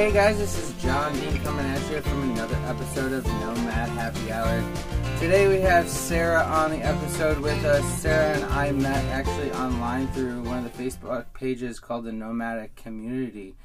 Hey guys, this is John Dean coming at you from another episode of Nomad Happy Hour. Today we have Sarah on the episode with us. Sarah and I met actually online through one of the Facebook pages called the Nomadic Community.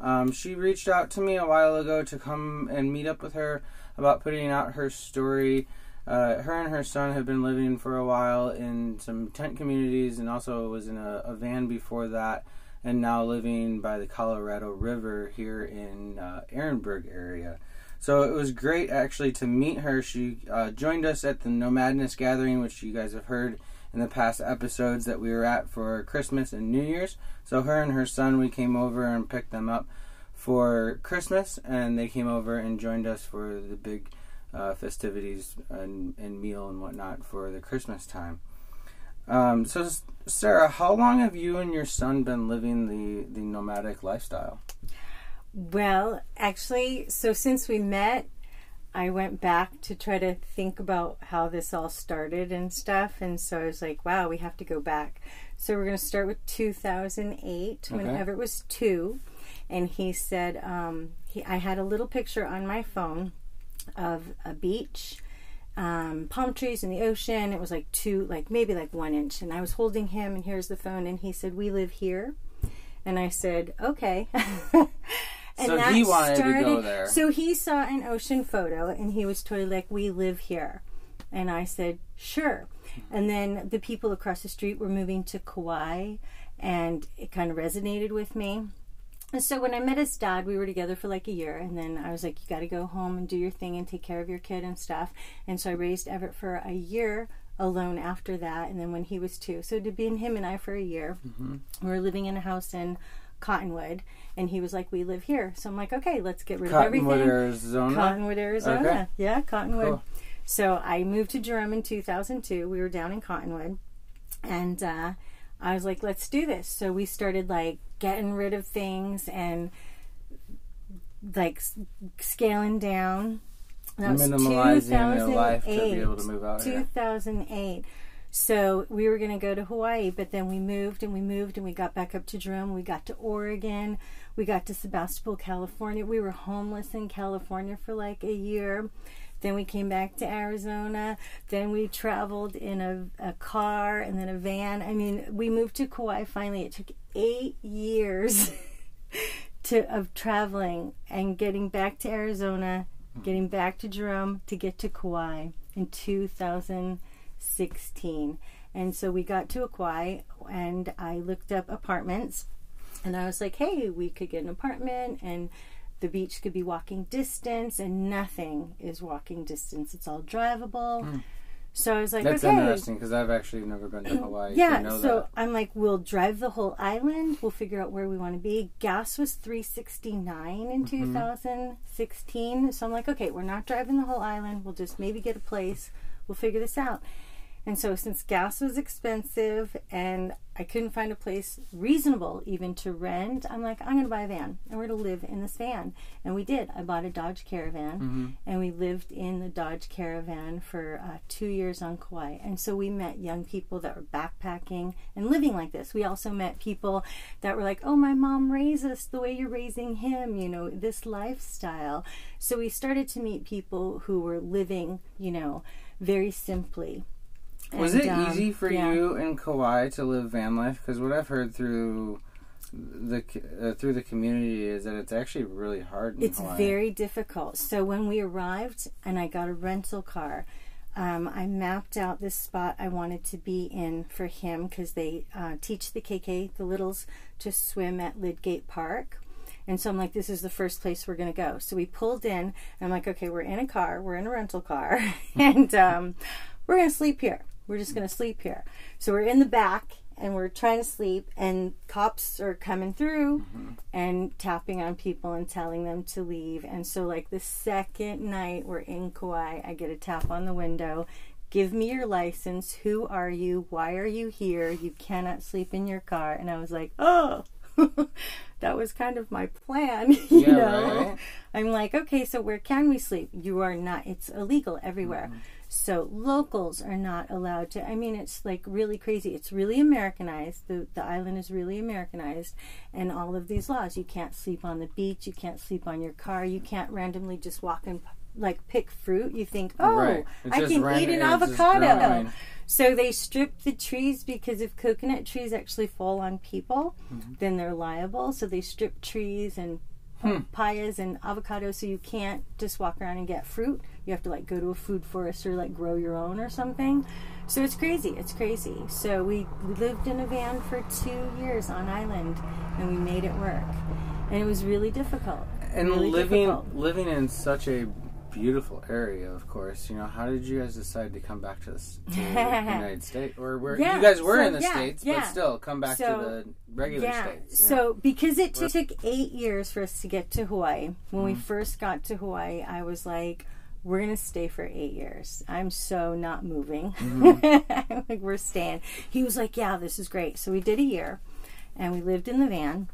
Um, she reached out to me a while ago to come and meet up with her about putting out her story. Uh, her and her son have been living for a while in some tent communities and also was in a, a van before that and now living by the Colorado River here in uh, Ehrenberg area. So it was great actually to meet her. She uh, joined us at the Nomadness Gathering, which you guys have heard in the past episodes that we were at for Christmas and New Year's. So her and her son, we came over and picked them up for Christmas, and they came over and joined us for the big uh, festivities and, and meal and whatnot for the Christmas time. Um, so, Sarah, how long have you and your son been living the, the nomadic lifestyle? Well, actually, so since we met, I went back to try to think about how this all started and stuff. And so I was like, wow, we have to go back. So we're going to start with 2008, Okay. when Everett was two. And he said, um, he, I had a little picture on my phone of a beach, um, palm trees, and the ocean. It was like two, like maybe like one inch. And I was holding him, and here's the phone. And he said, We live here. And I said, Okay. And So that he wanted to go there. So he saw an ocean photo and he was totally like, We live here. And I said, Sure. And then the people across the street were moving to Kauai and it kind of resonated with me. So when I met his dad, we were together for like a year, and then I was like, "You got to go home and do your thing and take care of your kid and stuff." And so I raised Everett for a year alone after that, and then when he was two, so to be in him and I for a year, Mm-hmm. we were living in a house in Cottonwood, and he was like, "We live here," so I'm like, "Okay, let's get rid of Cottonwood, everything." Arizona. Cottonwood, Arizona. Okay. Yeah, Cottonwood. Cool. So I moved to Jerome in 2002. We were down in Cottonwood, and uh, I was like, "Let's do this." So we started like getting rid of things and like scaling down. That Minimalizing life to be able to move out here. 2008. So we were going to go to Hawaii, but then we moved and we moved and we got back up to Jerome. We got to Oregon. We got to Sebastopol, California. We were homeless in California for like a year. Then we came back to Arizona. Then we traveled in a, a car and then a van. I mean, we moved to Kauai finally. It took eight years to of traveling and getting back to Arizona, getting back to Jerome to get to Kauai in 2016. And so we got to Kauai and I looked up apartments and I was like, hey, we could get an apartment and the beach could be walking distance and nothing is walking distance. It's all drivable. So I was like, That's okay. interesting because I've actually never been to Hawaii. Yeah, know so that. I'm like, we'll drive the whole island. We'll figure out where we want to be. Gas was 369 in Mm-hmm. 2016. So I'm like, okay, we're not driving the whole island. We'll just maybe get a place. We'll figure this out. And so since gas was expensive and I couldn't find a place reasonable even to rent, I'm like, I'm going to buy a van and we're going to live in this van. And we did. I bought a Dodge Caravan and we lived in the Dodge Caravan for uh, two years on Kauai. And so we met young people that were backpacking and living like this. We also met people that were like, oh, my mom raised us the way you're raising him, you know, this lifestyle. So we started to meet people who were living, you know, very simply. Was And, it um, easy for yeah. you in Kauai to live van life? Because what I've heard through the uh, through the community is that it's actually really hard. It's Hawaii. very difficult. So when we arrived and I got a rental car, um, I mapped out this spot I wanted to be in for him because they uh, teach the keiki, the littles, to swim at Lydgate Park. And so I'm like, this is the first place we're going to go. So we pulled in, and I'm like, okay, we're in a car, we're in a rental car, and um, we're going to sleep here. We're just going to sleep here. So we're in the back, and we're trying to sleep, and cops are coming through mm-hmm. and tapping on people and telling them to leave. And so, like, the second night we're in Kauai, I get a tap on the window. Give me your license. Who are you? Why are you here? You cannot sleep in your car. And I was like, oh, that was kind of my plan, you Yeah, know. right. I'm like, okay, so where can we sleep? You are not. It's illegal everywhere. Mm-hmm. So locals are not allowed to. I mean, it's like really crazy. It's really Americanized. The the island is really Americanized, and all of these laws. You can't sleep on the beach. You can't sleep on your car. You can't randomly just walk and like pick fruit. You think, oh, Right. I can eat an avocado. So they strip the trees because if coconut trees actually fall on people, Mm-hmm. then they're liable. So they strip trees and Hmm. papayas and avocados so you can't just walk around and get fruit. You have to like go to a food forest or like grow your own or something. So it's crazy. It's crazy. So we, we lived in a van for two years on island and we made it work. And it was really difficult. And really living difficult. living in such a beautiful area, of course. You know, how did you guys decide to come back to, this, to the United States, or where Yeah, you guys were so, in the yeah, states, yeah. but still come back So, to the regular yeah. states? yeah. So because it t- took eight years for us to get to Hawaii, when Mm-hmm. we first got to Hawaii, I was like, "We're gonna stay for eight years. I'm so not moving. Mm-hmm. like we're staying." He was like, "Yeah, this is great." So we did a year, and we lived in the van.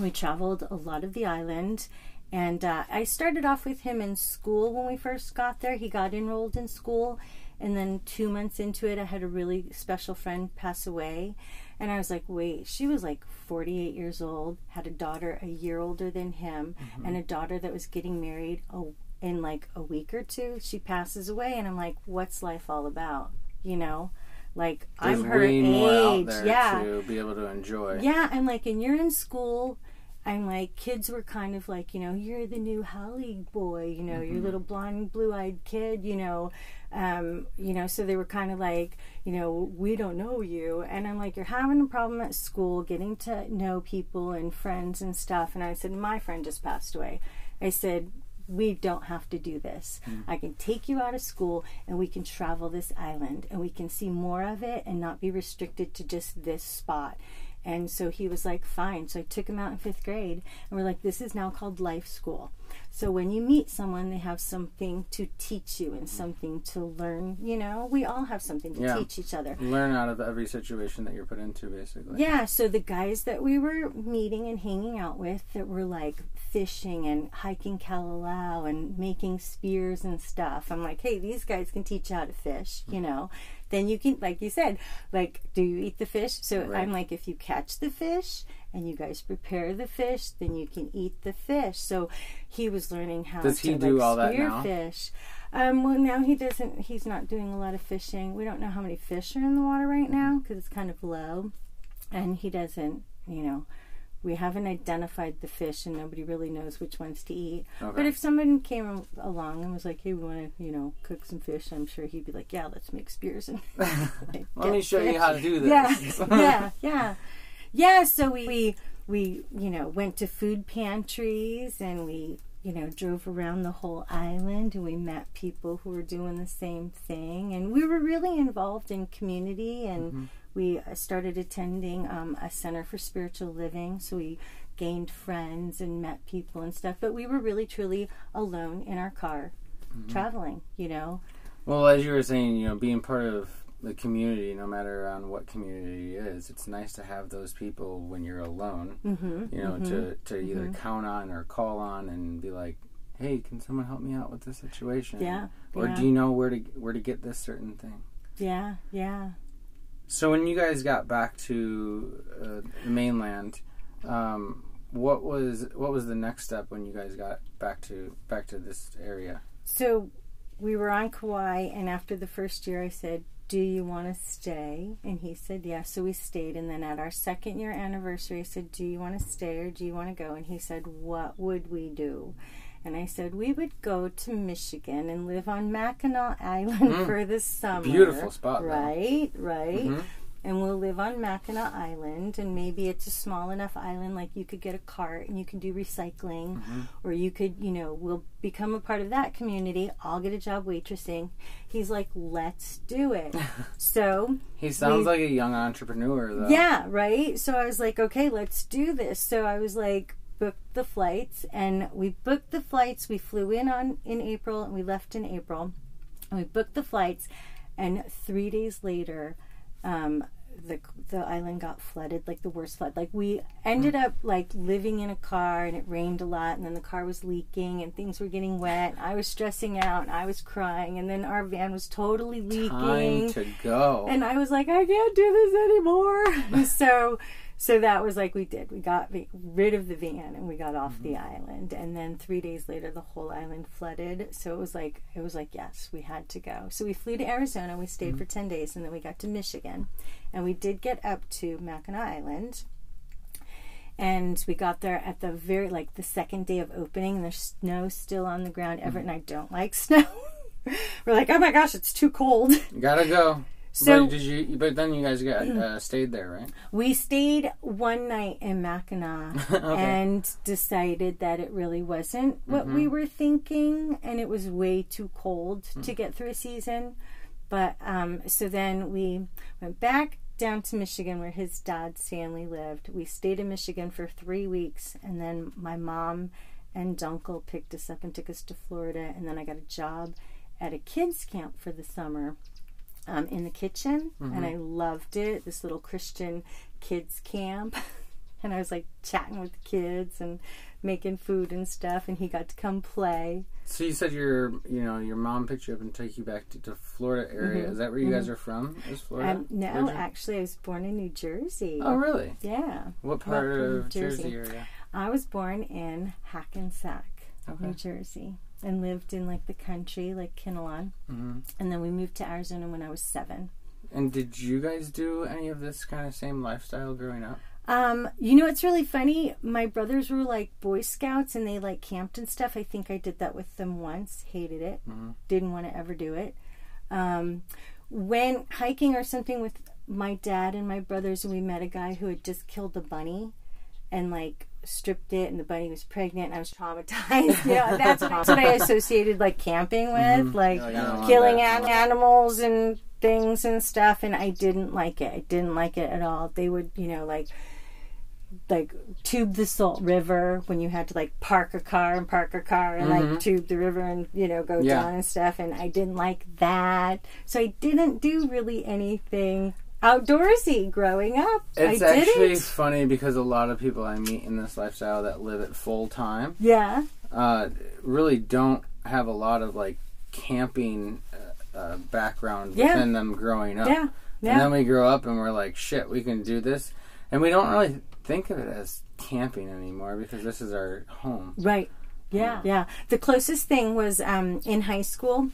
We traveled a lot of the island. And uh, I started off with him in school when we first got there. He got enrolled in school. And then two months into it, I had a really special friend pass away. And I was like, wait, she was like 48 years old, had a daughter a year older than him, and a daughter that was getting married a, in like a week or two. She passes away. And I'm like, what's life all about? You know? Like, There's I'm her age. more out there yeah. to be able to enjoy. Yeah, and like, and you're in school, and like, kids were kind of like, you know, you're the new haole boy, you know, Mm-hmm. your little blonde, blue-eyed kid, you know, um, you know, so they were kind of like, you know, we don't know you, and I'm like, you're having a problem at school, getting to know people and friends and stuff, and I said, my friend just passed away. I said. We don't have to do this. I can take you out of school and we can travel this island and we can see more of it and not be restricted to just this spot. And so he was like, fine. So I took him out in fifth grade, and we're like, this is now called life school. So when you meet someone, they have something to teach you and something to learn. You know, we all have something to Yeah. teach each other. Learn out of every situation that you're put into, basically. Yeah, so the guys that we were meeting and hanging out with that were like fishing and hiking Kalalau and making spears and stuff. I'm like, hey, these guys can teach you how to fish, you know. Then you can, like you said, like, do you eat the fish? So Right. I'm like, if you catch the fish and you guys prepare the fish, then you can eat the fish. So he was learning how Does he to do like, all that spear now? fish. Um, well, now he doesn't. He's not doing a lot of fishing. We don't know how many fish are in the water right now because it's kind of low, and he doesn't. You know, we haven't identified the fish, and nobody really knows which ones to eat. Okay. But if someone came along and was like, "Hey, we want to, you know, cook some fish," I'm sure he'd be like, "Yeah, let's make spears and like, Let me show you how to do this. Yeah, yeah, yeah, yeah. So we, we we you know went to food pantries and we you know drove around the whole island and we met people who were doing the same thing. And we were really involved in community and we uh, started attending um, a center for spiritual living. So we gained friends and met people and stuff but we were really truly alone in our car traveling you know? Well, as you were saying, you know, being part of the community, no matter on what community it is, it's nice to have those people when you're alone. mm-hmm. You know, to to either count on or call on and be like, "Hey, can someone help me out with this situation?" Yeah, Or yeah. do you know where to where to get this certain thing? yeah yeah So when you guys got back to uh, the mainland, um, what was what was the next step when you guys got back to back to this area? So we were on Kauai, and after the first year, I said, Do you want to stay? And he said, Yes. So we stayed. And then at our second year anniversary, I said, Do you want to stay or do you want to go? And he said, What would we do? And I said, We would go to Michigan and live on Mackinac Island Mm. for the summer. Beautiful spot, though. Right, right. And we'll live on Mackinac Island, and maybe it's a small enough island like you could get a cart and you can do recycling, Mm-hmm. or you could, you know, we'll become a part of that community. I'll get a job waitressing. He's like, let's do it. so, He sounds like a young entrepreneur, though. yeah, right? So I was like, okay, let's do this. So I was like, booked the flights, and we booked the flights. We flew in on in April, and we left in April, and we booked the flights, and three days later, um, the the island got flooded, like the worst flood. Like we ended up like living in a car and it rained a lot and then the car was leaking and things were getting wet. I was stressing out and I was crying and then our van was totally leaking. Time to go. And I was like, I can't do this anymore. so so that was like we did. We got rid of the van and we got off the mm-hmm. island. And then three days later, the whole island flooded. So it was like it was like yes, we had to go. So we flew to Arizona. We stayed for mm-hmm. ten days, and then we got to Michigan, and we did get up to Mackinac Island. And we got there at the very like the second day of opening, and there's snow still on the ground. Everett mm-hmm. and I don't like snow. We're like, oh my gosh, it's too cold. Gotta go. So- but did you? But then you guys got uh, stayed there, right? We stayed one night in Mackinac and decided that it really wasn't what we were thinking, and it was way too cold to get through a season. But um, so then we went back down to Michigan where his dad's family lived. We stayed in Michigan for three weeks, and then my mom and uncle picked us up and took us to Florida, and then I got a job at a kids camp for the summer um, in the kitchen, and I loved it. This little Christian kids camp, and I was like chatting with the kids and making food and stuff, and he got to come play. So you said your, you know, your mom picked you up and took you back to, to Florida area. Is that where you guys are from? Is Florida? Um, no, actually, I was born in New Jersey. Oh, really? Yeah, What part of Jersey. Jersey area? I was born in Hackensack, New Jersey, and lived in like the country, like Kinnelon, hmm and then we moved to Arizona when I was seven. And did you guys do any of this kind of same lifestyle growing up? Um, you know it's really funny? My brothers were like Boy Scouts and they like camped and stuff. I think I did that with them once. Hated it. Mhm. Didn't want to ever do it. Um, went hiking or something with my dad and my brothers, and we met a guy who had just killed a bunny and like stripped it, and the bunny was pregnant. And I was traumatized. you know, that's, that's what I associated like camping with, like You're like, I killing an- animals and things and stuff and I didn't like it. I didn't like it at all. They would, you know, like like tube the Salt River when you had to like park a car and park a car and like tube the river and you know go Yeah. down and stuff and I didn't like that. So I didn't do really anything outdoorsy growing up. It's I actually didn't. funny because a lot of people I meet in this lifestyle that live it full time Yeah. uh, really don't have a lot of like camping uh, uh, background Yeah. within them growing up. Yeah. Yeah. And then we grow up and we're like, shit, we can do this. And we don't really think of it as camping anymore because this is our home. Right. Yeah. Yeah. The closest thing was um, in high school.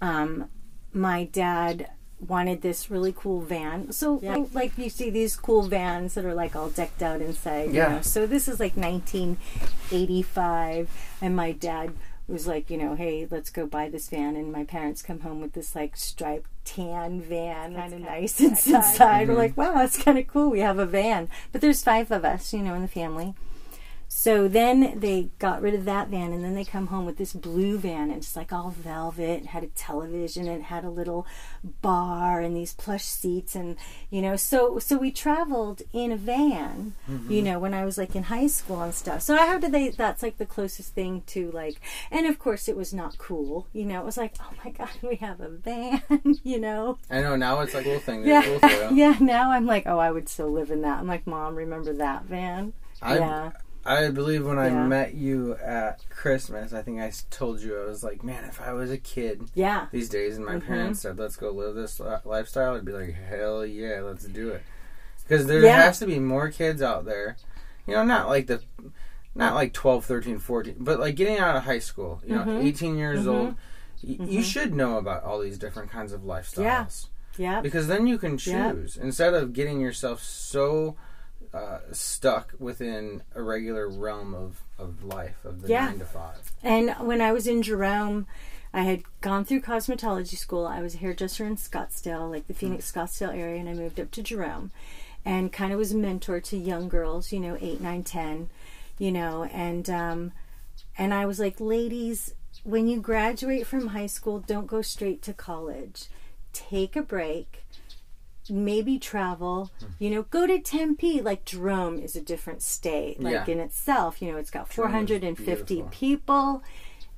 Um, my dad wanted this really cool van. So like, like you see these cool vans that are like all decked out inside. you Yeah. know. So this is like 1985, and my dad was like, you know, hey, let's go buy this van. And my parents come home with this like striped tan van, kind of nice inside. We're mm-hmm. like, wow, that's kind of cool. We have a van, but there's five of us, you know, in the family. So then they got rid of that van, and then they come home with this blue van, and it's like all velvet, and had a television, and had a little bar, and these plush seats, and you know, so so we traveled in a van, you mm-hmm. know, when I was like in high school and stuff. So how did they? That's like the closest thing to like, and of course it was not cool, you know. It was like, oh my god, we have a van, you know. I know now it's like a cool thing. Yeah, Cool yeah. Now I'm like, oh, I would still live in that. I'm like, mom, remember that van? I, yeah. I believe when I met you at Christmas, I think I told you I was like, man, if I was a kid Yeah. these days and my Mm-hmm. parents said, let's go live this lifestyle, I'd be like, hell yeah, let's do it. Because there Yeah. has to be more kids out there. You know, not like the, not like 12, 13, 14, but like getting out of high school, you know, Mm-hmm. 18 years old. Y- You should know about all these different kinds of lifestyles. Yeah. Because then you can Yeah. choose instead of getting yourself so uh, stuck within a regular realm of, of life of the Yeah. nine to five. And when I was in Jerome, I had gone through cosmetology school. I was a hairdresser in Scottsdale, like the Phoenix Scottsdale area, and I moved up to Jerome and kind of was a mentor to young girls, you know, eight, nine, ten, you know, and um, and I was like, ladies, when you graduate from high school, don't go straight to college. Take a break. Maybe travel, hmm. you know, go to Tempe. Like Jerome is a different state, like Yeah. in itself. You know, it's got 450 people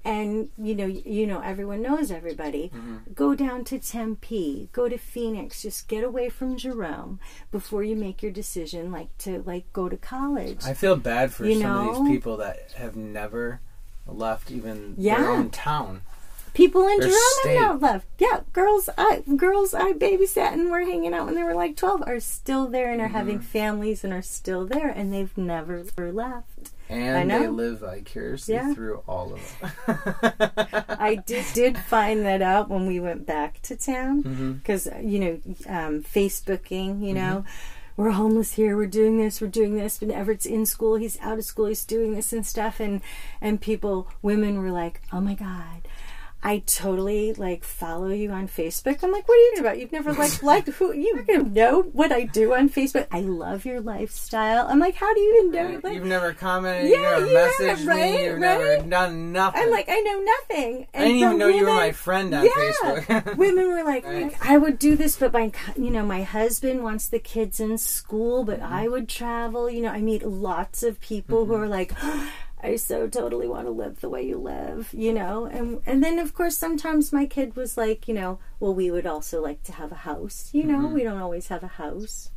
and you know you know everyone knows everybody mm-hmm. go down to tempe go to phoenix just get away from jerome before you make your decision like to like go to college I feel bad for You some of these people that have never left even Yeah. their own town. People in jerome state. have not left yeah girls i girls i babysat and were hanging out when they were like 12 are still there and are having Mm-hmm. families and are still there and they've never left And I they live vicariously Yeah. through all of it. I did, did find that out when we went back to town Mm-hmm. because you know um, Facebooking. You know, we're homeless here. We're doing this. We're doing this. But Everett's in school. He's out of school. He's doing this and stuff. And and people, women were like, "Oh my god." I totally like follow you on Facebook. I'm like, what are you talking about? You've never like liked who you know what I do on Facebook. I love your lifestyle. I'm like, how do you even know? Like, You've never commented, Yeah, you've you never haven't, messaged right? me, you've never Right? done nothing. I'm like, I know nothing. I didn't even know you were my friend on yeah. Facebook. women were like, Right. like, I would do this, but my, you know, my husband wants the kids in school, but Mm-hmm. I would travel. You know, I meet lots of people who are like, I so totally want to live the way you live, you know, and and then of course sometimes my kid was like, you know, well, we would also like to have a house, you know, Mm-hmm. we don't always have a house.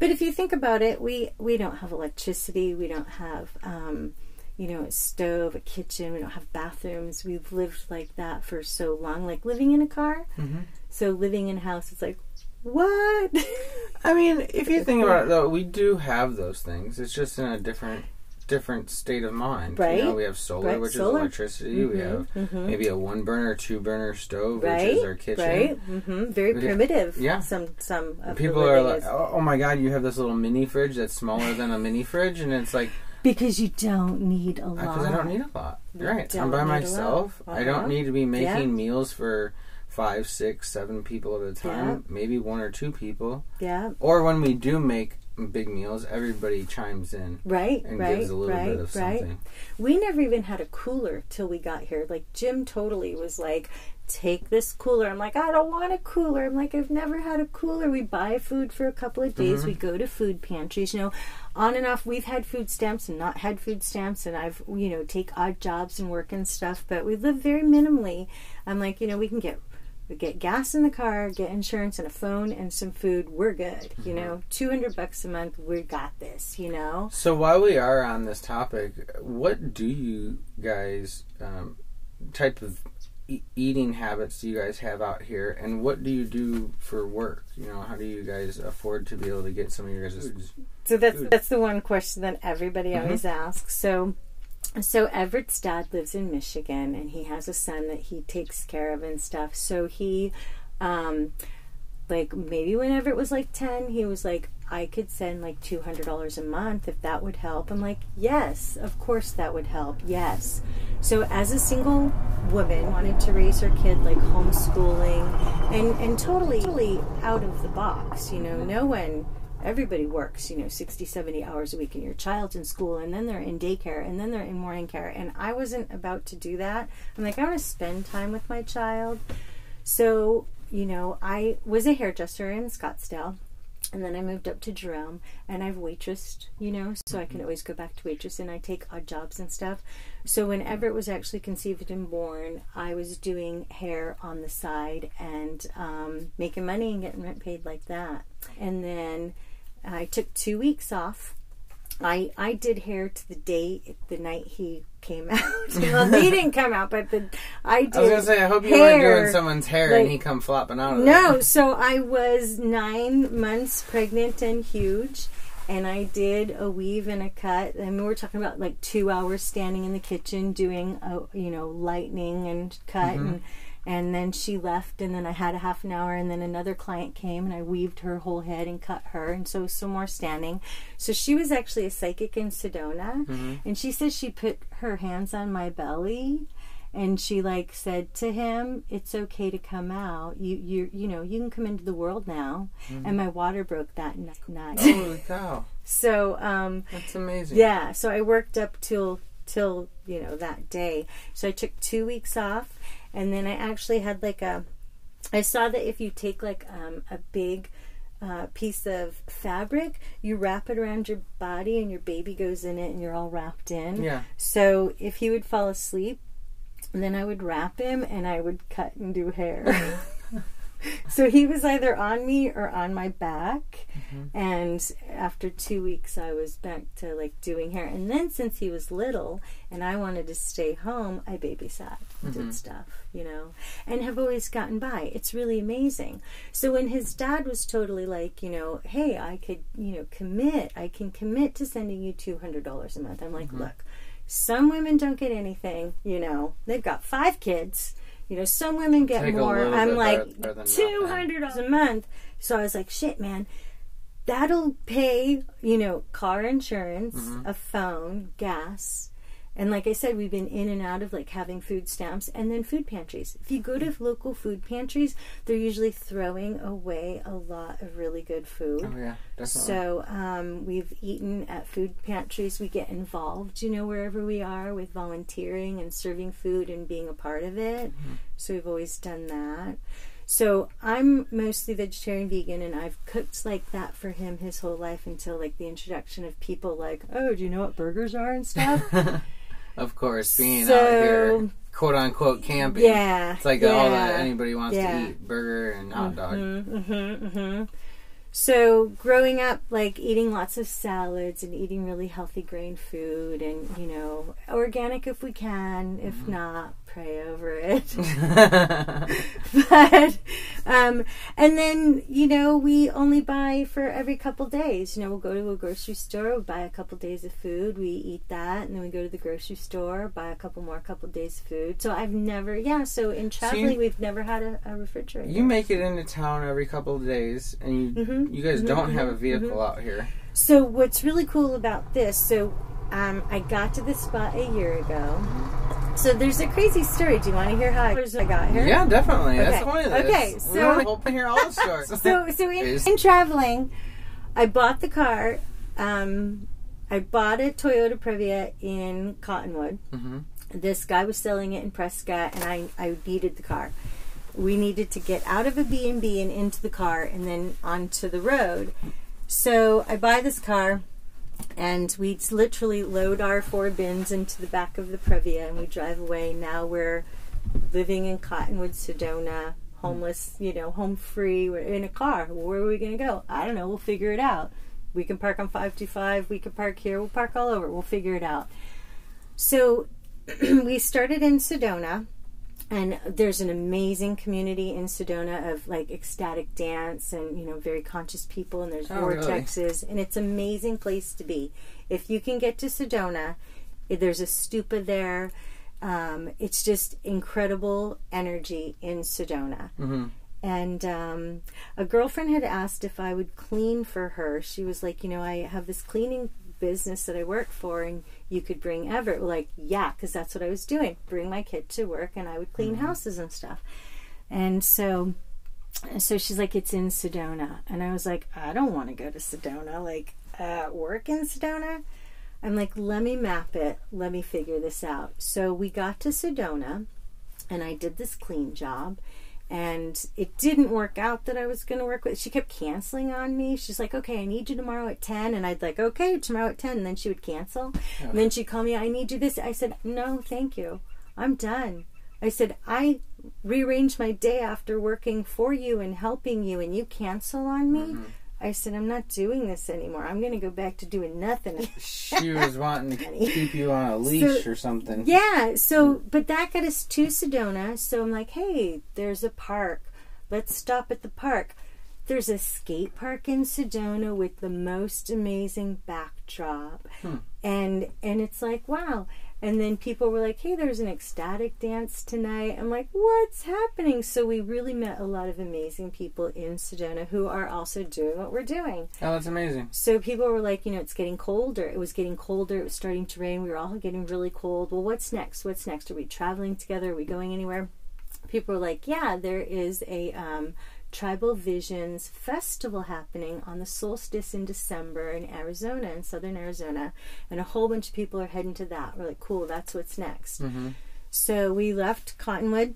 But if you think about it, we we don't have electricity. We don't have, um, you know, a stove, a kitchen. We don't have bathrooms. We've lived like that for so long, like living in a car. Mhm. So living in a house, it's like, what? I mean, if you think about it, though, we do have those things. It's just in a different different state of mind. Right. You know, we have solar, Right, which solar. is electricity. We have mhm. maybe a one burner, two burner stove, right, which is our kitchen. right, Mm-hmm. very We- primitive. yeah. some some People are like, is- oh, oh my god, you have this little mini fridge that's smaller than a mini fridge, and it's like because you don't need a lot. because I don't need a lot. You right, I'm by need a lot. myself. I Uh-huh. don't need to be making Yeah. meals for five, six, seven people at a time. Yeah. Maybe one or two people. Yeah, Or when we do make big meals, everybody chimes in right, and right, gives a little right, bit of right. something. We never even had a cooler till we got here. Like Jim totally was like, "Take this cooler." I'm like, "I don't want a cooler." I'm like, "I've never had a cooler." We buy food for a couple of days. We mm-hmm. go to food pantries. You know, on and off. We've had food stamps and not had food stamps, and I've you know take odd jobs and work and stuff. But we live very minimally. I'm like, you know, we can get. We get gas in the car, get insurance and a phone and some food. We're good. You know, two hundred bucks a month. We got this. You know. So while we are on this topic, what do you guys um, type of e- eating habits do you guys have out here, and what do you do for work? You know, how do you guys afford to be able to get some of your guys' foods? So that's Food. that's the one question that everybody Mhm. always asks. So so Everett's dad lives in Michigan and he has a son that he takes care of and stuff. So he um like maybe whenever it was like 10, he was like I could send like $200 a month if that would help. I'm like, "Yes, of course that would help. Yes." So as a single woman wanted to raise her kid like homeschooling and and totally totally out of the box, you know, no one everybody works you know 60 70 hours a week and your child's in school and then they're in daycare and then they're in morning care and i wasn't about to do that i'm like i want to spend time with my child so you know i was a hairdresser in scottsdale and then I moved up to Jerome, and I've waitressed, you know, so I can always go back to waitress, and I take odd jobs and stuff. So when Everett was actually conceived and born, I was doing hair on the side and um, making money and getting rent paid like that. And then I took two weeks off. I I did hair to the day the night he came out. well, he didn't come out, but the I did. I was gonna say, I hope you hair, weren't doing someone's hair and he come flopping out of no, so I was nine months pregnant and huge, and I did a weave and a cut. I mean, we're talking about like two hours standing in the kitchen doing a you know lightning and cut, mm-hmm. and and then she left, and then I had a half an hour, and then another client came, and I weaved her whole head and cut her, and so some more standing. So she was actually a psychic in Sedona, and she says she put her hands on my belly and she like said to him it's okay to come out. You you you know you can come into the world now. And my water broke that n- night. Holy cow, so um that's amazing. yeah so i worked up till till you know that day. So i took two weeks off and then i actually had like a i saw that if you take like um, a big uh, piece of fabric you wrap it around your body and your baby goes in it and you're all wrapped in Yeah. so if he would fall asleep then I would wrap him and I would cut and do hair. so he was either on me or on my back. Mm-hmm. And after two weeks, I was back to like doing hair. And then since he was little and I wanted to stay home, I babysat, and Mm-hmm. did stuff, you know, and have always gotten by. It's really amazing. So when his dad was totally like, you know, hey, I could, you know, commit, I can commit to sending you $200 a month. I'm like, Mm-hmm. look, some women don't get anything, you know, they've got five kids. You know, some women get Take more. I'm like better- better than two hundred dollars a month. So I was like, shit, man, that'll pay, you know, car insurance, Mm-hmm. a phone, gas. And like I said, we've been in and out of like having food stamps and then food pantries. If you go to local food pantries, they're usually throwing away a lot of really good food. Oh yeah, definitely. So um, we've eaten at food pantries. We get involved, you know, wherever we are with volunteering and serving food and being a part of it. So we've always done that. So I'm mostly vegetarian, vegan, and I've cooked like that for him his whole life until like the introduction of people like, oh, do you know what burgers are and stuff? of course, being out here, quote unquote camping. yeah, It's like yeah. all that anybody wants Yeah. to eat burger and hot dog. Mm-hmm, mm-hmm. So growing up, like eating lots of salads and eating really healthy grain food, and you know, organic if we can. If Mm-hmm. not, pray over it. but um, and then you know, we only buy for every couple days. You know, we'll go to a grocery store, we'll buy a couple days of food, we eat that, and then we go to the grocery store, buy a couple more couple days of food. So I've never, yeah. So in traveling, we've never had a, a refrigerator. you make it into town every couple of days, and you Mhm, you guys mhm, don't have a mhm, vehicle out here. So what's really cool about this? So um, I got to this spot a year ago. So there's a crazy story. Do you want to hear how I got here? Yeah, definitely. That's Okay. the point of this. Okay, we so- want to open here all the stories. So so in, in traveling, I bought the car. Um, I bought a Toyota Previa in Cottonwood. Mhm. This guy was selling it in Prescott, and I I needed the car. We needed to get out of a B and B and into the car, and then onto the road. So I buy this car, and we literally load our four bins into the back of the Previa, and we drive away. Now we're living in Cottonwood, Sedona, homeless, you know, home free. We're in a car. Where are we going to go? I don't know. We'll figure it out. We can park on 525. We can park here. We'll park all over. We'll figure it out. So we started in Sedona. And there's an amazing community in Sedona of like ecstatic dance and you know very conscious people and there's Oh, really? vortexes and it's an amazing place to be. If you can get to Sedona, there's a stupa there. Um, it's just incredible energy in Sedona. Mhm. And um, a girlfriend had asked if I would clean for her. She was like, you know, I have this cleaning business that I work for, and you could bring Everett. Like, yeah, because that's what I was doing. Bring my kid to work, and I would clean houses and stuff. And so, so she's like, it's in Sedona, and I was like, I don't want to go to Sedona. Like, uh, work in Sedona. I'm like, let me map it. Let me figure this out. So we got to Sedona, and I did this clean job and it didn't work out that I was going to work with. She kept canceling on me. She's like, "Okay, I need you tomorrow at 10." And I'd like, "Okay, tomorrow at 10." And then she would cancel. And then she'd call me, "I need you this." I said, "No, thank you. I'm done." I said, "I rearranged my day after working for you and helping you and you cancel on me." Mm-hmm. I said, "I'm not doing this anymore. I'm going to go back to doing nothing." She was wanting to keep you on a leash or something. Yeah, so but that got us to Sedona. So I'm like, hey, there's a park. Let's stop at the park. There's a skate park in Sedona with the most amazing backdrop. Hmm. And and it's like, wow. And then people were like, hey, there's an ecstatic dance tonight. I'm like, what's happening? So we really met a lot of amazing people in Sedona who are also doing what we're doing. Oh, that's amazing. So people were like, you know, it's getting colder. It was getting colder. It was starting to rain. We were all getting really cold. Well, what's next? What's next? Are we traveling together? Are we going anywhere? People were like, yeah, there is a um, Tribal Visions festival happening on the solstice in December in Arizona, in southern Arizona. And a whole bunch of people are heading to that. We're like, cool, that's what's next. Mhm. So we left Cottonwood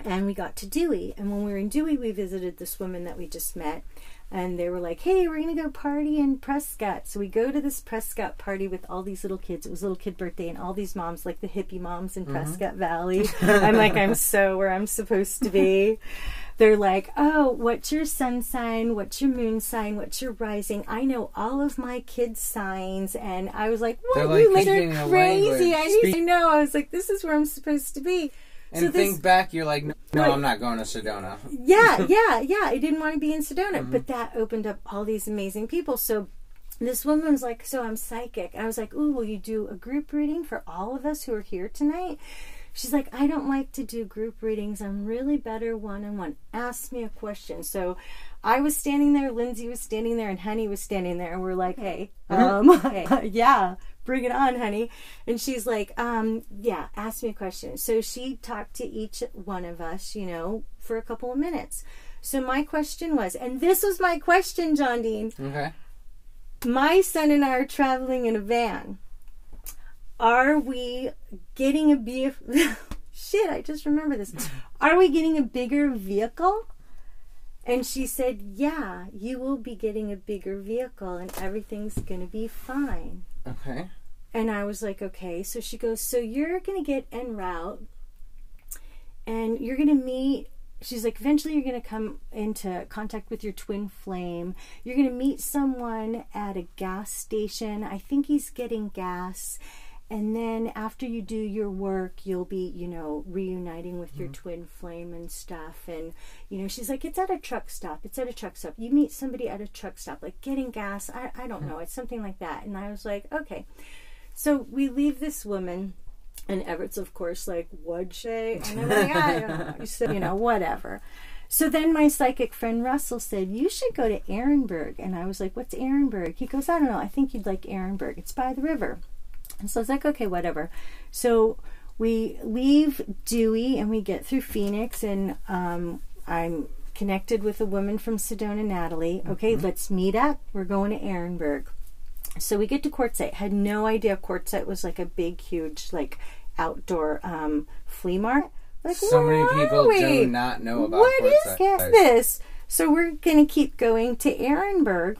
and we got to Dewey. And when we were in Dewey, we visited this woman that we just met. And they were like, "Hey, we're gonna go party in Prescott." So we go to this Prescott party with all these little kids. It was a little kid birthday, and all these moms, like the hippie moms in Prescott Valley. I'm like, I'm so where I'm supposed to be. They're like, "Oh, what's your sun sign? What's your moon sign? What's your rising?" I know all of my kids' signs, and I was like, "What? like you like are crazy!" I know. I was like, "This is where I'm supposed to be." And So think back, you're like, no, Right. I'm not going to Sedona. yeah, yeah, yeah. I didn't want to be in Sedona, Mm-hmm. but that opened up all these amazing people. So this woman was like, "So I'm psychic." And I was like, "Ooh, will you do a group reading for all of us who are here tonight?" She's like, "I don't like to do group readings. I'm really better one on one. Ask me a question." So I was standing there, Lindsay was standing there, and Honey was standing there, and we're like, "Hey, um, yeah." Bring it on, honey. And she's like, um, yeah, ask me a question. So she talked to each one of us, you know, for a couple of minutes. So my question was, and this was my question, John Dean. Okay. My son and I are traveling in a van. Are we getting a be shit, I just remember this. Are we getting a bigger vehicle? And she said, Yeah, you will be getting a bigger vehicle and everything's gonna be fine. Okay. And I was like, okay. So she goes, so you're going to get en route and you're going to meet. She's like, eventually you're going to come into contact with your twin flame. You're going to meet someone at a gas station. I think he's getting gas. And then after you do your work, you'll be, you know, reuniting with your mm-hmm. twin flame and stuff. And, you know, she's like, it's at a truck stop. It's at a truck stop. You meet somebody at a truck stop, like getting gas. I, I don't mm-hmm. know. It's something like that. And I was like, okay. So we leave this woman, and Everett's, of course, like, she? And I'm like, I don't know. So, you know, whatever. So then my psychic friend Russell said, You should go to Ehrenberg. And I was like, What's Ehrenberg? He goes, I don't know. I think you'd like Ehrenberg. It's by the river. And so I was like, Okay, whatever. So we leave Dewey and we get through Phoenix, and um, I'm connected with a woman from Sedona, Natalie. Okay, let's meet up. We're going to Ehrenberg. So we get to Quartzsite. Had no idea Quartzsite was like a big, huge, like outdoor um, flea market. Like, So many people we? do not know about What is this? So we're going to keep going to Ehrenberg,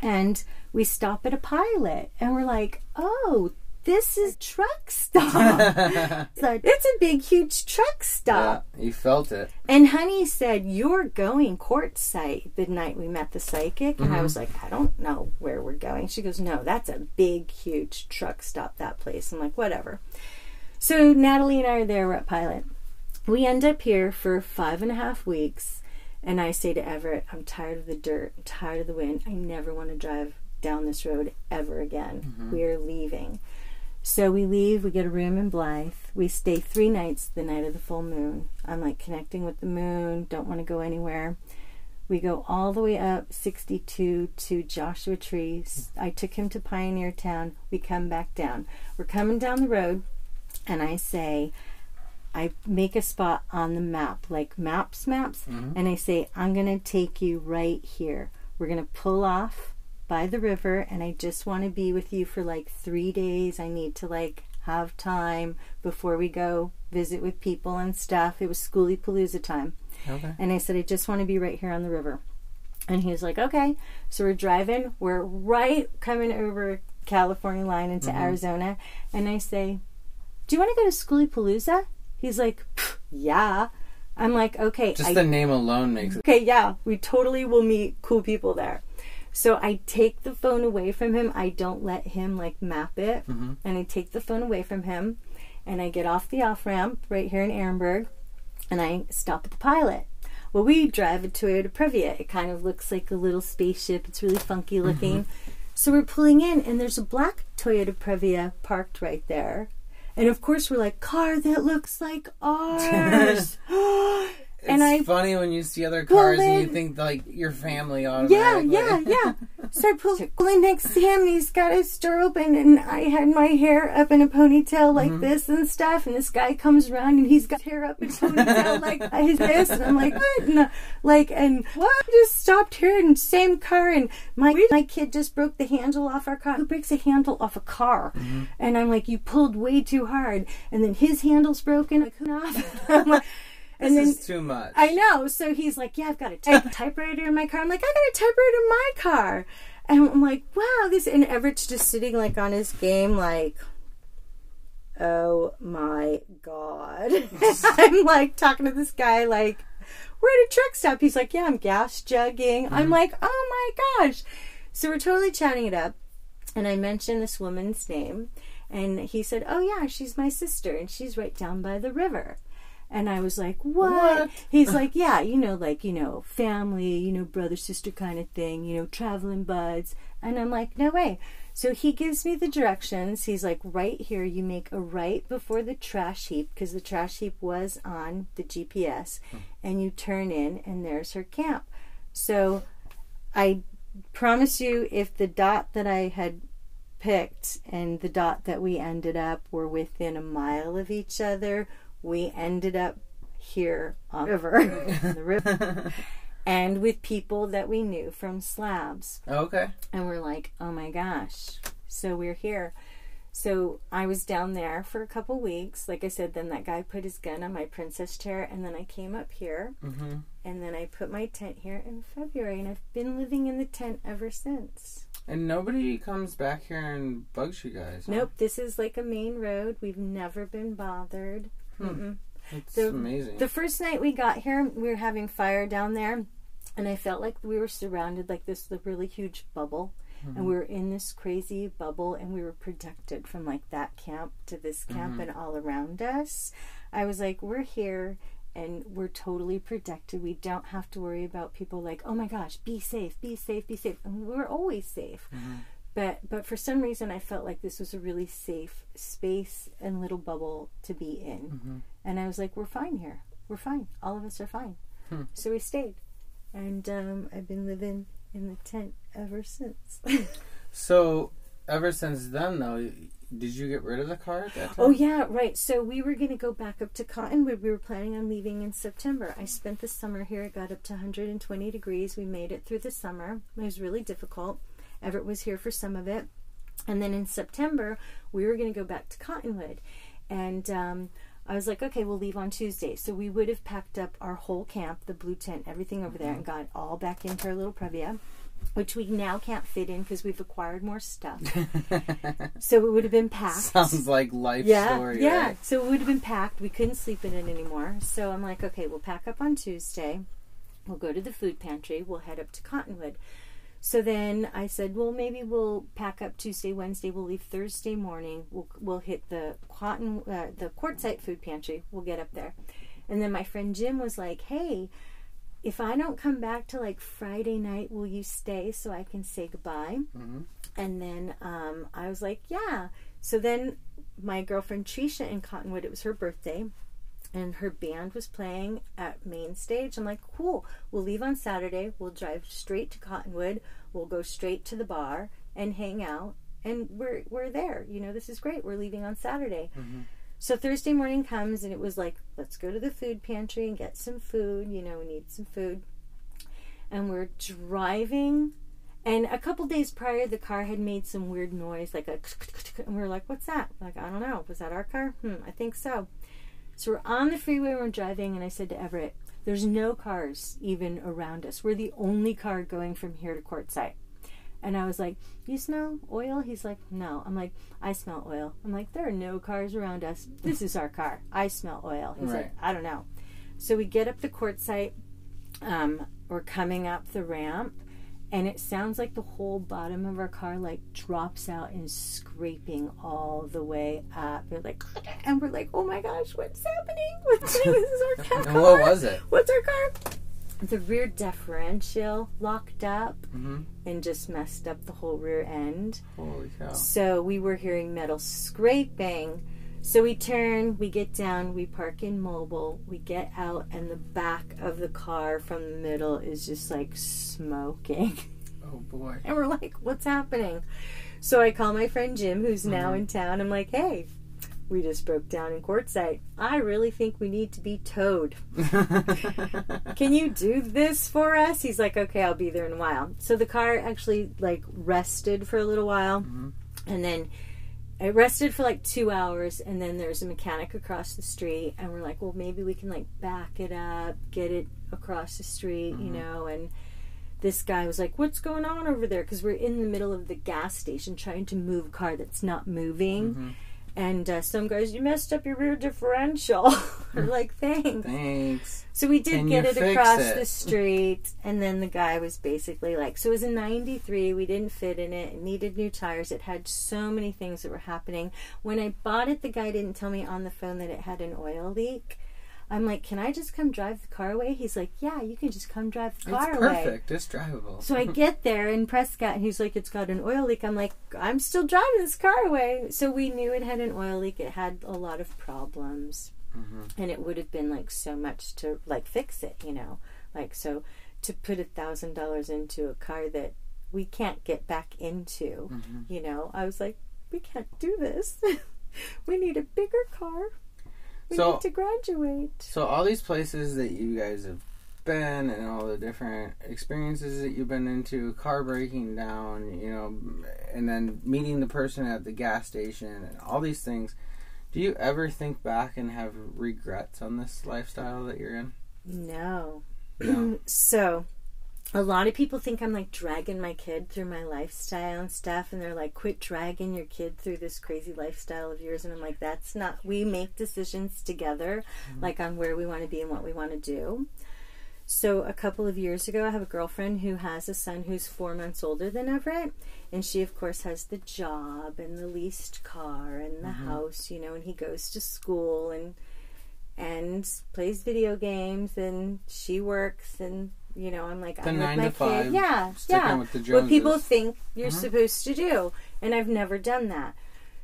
and we stop at a pilot, and we're like, oh. This is truck stop. So it's a big, huge truck stop. Yeah, you felt it. And Honey said, You're going quartzsite the night we met the psychic. And I mm-hmm. was like, I don't know where we're going. She goes, No, that's a big, huge truck stop, that place. I'm like, Whatever. So Natalie and I are there, we're at Pilot. We end up here for five and a half weeks. And I say to Everett, I'm tired of the dirt, I'm tired of the wind. I never want to drive down this road ever again. Mm-hmm. We are leaving. So we leave, we get a room in Blythe. We stay three nights the night of the full moon. I'm like connecting with the moon, don't want to go anywhere. We go all the way up 62 to Joshua Tree. I took him to Pioneer Town. We come back down. We're coming down the road, and I say, I make a spot on the map, like maps, maps, mm-hmm. and I say, I'm going to take you right here. We're going to pull off by the river, and I just want to be with you for like three days. I need to like have time before we go visit with people and stuff. It was Skoolie Palooza time. Okay. And I said, I just want to be right here on the river. And he was like, okay. So we're driving. We're right coming over California line into mm-hmm. Arizona. And I say, do you want to go to Skoolie Palooza? He's like, yeah. I'm like, okay. Just I the name alone makes it. okay, yeah, we totally will meet cool people there. So I take the phone away from him. I don't let him like map it. Mm-hmm. And I take the phone away from him and I get off the off ramp right here in Ehrenberg and I stop at the pilot. Well, we drive a Toyota Previa. It kind of looks like a little spaceship. It's really funky mm-hmm. looking. So we're pulling in and there's a black Toyota Previa parked right there. And of course, we're like, car that looks like ours. It's and I funny when you see other cars and you think like your family automatically. yeah, yeah. Yeah. so I pulled in next to him, and he's got his door open, and I had my hair up in a ponytail like Mm-hmm. this and stuff. And this guy comes around, and he's got hair up in a ponytail like his this, and I'm like, what? And, uh, like, and what? Just stopped here in the same car, and my my kid just broke the handle off our car. Who breaks a handle off a car? Mm-hmm. And I'm like, you pulled way too hard, and then his handle's broken. Like, off. And this then is too much. I know. So he's like, "Yeah, I've got a type- typewriter in my car." I'm like, "I got a typewriter in my car," and I'm like, "Wow, this." And Everett's just sitting like on his game, like, "Oh my god!" I'm like talking to this guy, like, "We're at a truck stop." He's like, "Yeah, I'm gas jugging." I'm mm-hmm. like, "Oh my gosh!" So we're totally chatting it up, and I mentioned this woman's name, and he said, "Oh yeah, she's my sister, and she's right down by the river." And I was like, what? What? He's like, yeah, you know, like, you know, family, you know, brother, sister kind of thing, you know, traveling buds. And I'm like, no way. So he gives me the directions. He's like, right here, you make a right before the trash heap, because the trash heap was on the GPS, hmm. and you turn in, and there's her camp. So I promise you, if the dot that I had picked and the dot that we ended up were within a mile of each other, we ended up here on the river, the river, and with people that we knew from slabs. okay. And we're like, oh my gosh. So we're here. So I was down there for a couple weeks. Like I said, then that guy put his gun on my princess chair, and then I came up here, Mm-hmm. and then I put my tent here in February, and I've been living in the tent ever since. And nobody comes back here and bugs you guys. huh? Nope, this is like a main road. We've never been bothered. It's The- amazing. The first night we got here, we were having fire down there, and I felt like we were surrounded like this the really huge bubble, and mm-hmm. we were in this crazy bubble, and we were protected from like that camp to this camp mm-hmm. and all around us. I was like, we're here. And we're totally protected. We don't have to worry about people like, oh my gosh, be safe, be safe, be safe. And we're always safe. Mm-hmm. But but for some reason, I felt like this was a really safe space and little bubble to be in. And I was like, we're fine here. We're fine. All of us are fine. So we stayed. And um, I've been living in the tent ever since. so, ever since then, though, did you get rid of the car at that time? oh, yeah, right. So we were going to go back up to Cottonwood. We were planning on leaving in September. I spent the summer here. It got up to 120 degrees. We made it through the summer. It was really difficult. Everett was here for some of it. And then in September, we were going to go back to Cottonwood. And um, I was like, okay, we'll leave on Tuesday. So we would have packed up our whole camp, the blue tent, everything over there, and got all back into our little Previa, which we now can't fit in because we've acquired more stuff. so it would have been packed. Sounds like life yeah, story. yeah. right? So it would have been packed. We couldn't sleep in it anymore. So I'm like, okay, we'll pack up on Tuesday. We'll go to the food pantry. We'll head up to Cottonwood. So then I said, well, maybe we'll pack up Tuesday, Wednesday. We'll leave Thursday morning. We'll we'll hit the cotton uh, the Quartzsite food pantry. We'll get up there. And then my friend Jim was like, hey, if I don't come back to like Friday night, will you stay so I can say goodbye? Mhm. And then um, I was like, yeah. So then my girlfriend Trisha in Cottonwood, it was her birthday, and her band was playing at main stage. I'm like, cool. We'll leave on Saturday. We'll drive straight to Cottonwood. We'll go straight to the bar and hang out. And we're we're there. You know, this is great. We're leaving on Saturday. So Thursday morning comes and it was like, let's go to the food pantry and get some food. You know, we need some food. And we're driving. And a couple days prior, the car had made some weird noise, like a, and we were like, "What's that?" Like, I don't know. Was that our car? Hmm, I think so. So we're on the freeway, we're driving, and I said to Everett, "There's no cars even around us. We're the only car going from here to Quartzsite." And I was like, "You smell oil?" He's like, "No." I'm like, "I smell oil." I'm like, "There are no cars around us. This is our car. I smell oil." He's Right. like, "I don't know." So we get up the Quartzsite. Um, we're coming up the ramp, and it sounds like the whole bottom of our car like drops out and scraping all the way up. We're like, and we're like, "Oh my gosh, what's happening? What's happening? This is our car." And what was it? What's our car? The rear differential locked up hmm and just messed up the whole rear end. Holy cow. So we were hearing metal scraping. So we turn, we get down, we park in Mobil, we get out, and the back of the car from the middle is just like smoking. Oh boy. And we're like, what's happening? So I call my friend Jim, who's now in town. I'm like, hey, we just broke down in Quartzsite. I really think we need to be towed. Can you do this for us? He's like, okay, I'll be there in a while. So the car actually like rested for a little while, Mhm. and then I rested for like two hours, and then there's a mechanic across the street, and we're like, well, maybe we can like back it up, get it across the street, you mm-hmm. know, and this guy was like, "What's going on over there?" Because we're in the middle of the gas station trying to move a car that's not moving, mm-hmm. And uh, some guys, you messed up your rear differential. like, "Thanks." Thanks. So we did Can get it across it? the street, and then the guy was basically like, "So it was a '93. We didn't fit in it. It needed new tires. It had so many things that were happening. When I bought it, the guy didn't tell me on the phone that it had an oil leak." I'm like, "Can I just come drive the car away?" He's like, "Yeah, you can just come drive the car It's away." It's perfect. It's drivable. So I get there in Prescott, and he's like, "It's got an oil leak." I'm like, "I'm still driving this car away." So we knew it had an oil leak. It had a lot of problems, mm-hmm. and it would have been like so much to like fix it, you know, like so to put a thousand dollars into a car that we can't get back into, mm-hmm. you know. I was like, "We can't do this. we need a bigger car. We So- need to graduate." So all these places that you guys have been and all the different experiences that you've been into, car breaking down, you know, and then meeting the person at the gas station and all these things. Do you ever think back and have regrets on this lifestyle that you're in? No. No. So, a lot of people think I'm like dragging my kid through my lifestyle and stuff, and they're like, quit dragging your kid through this crazy lifestyle of yours. And I'm like, that's not, we make decisions together, mm-hmm. like on where we want to be and what we want to do. So, a couple of years ago, I have a girlfriend who has a son who's four months older than Everett. And she, of course, has the job and the leased car and the mm-hmm. house, you know, and he goes to school and and plays video games and she works and you know i'm like The i'm with my to five, kid yeah. yeah what people think you're Mhm. supposed to do. And i've never done that.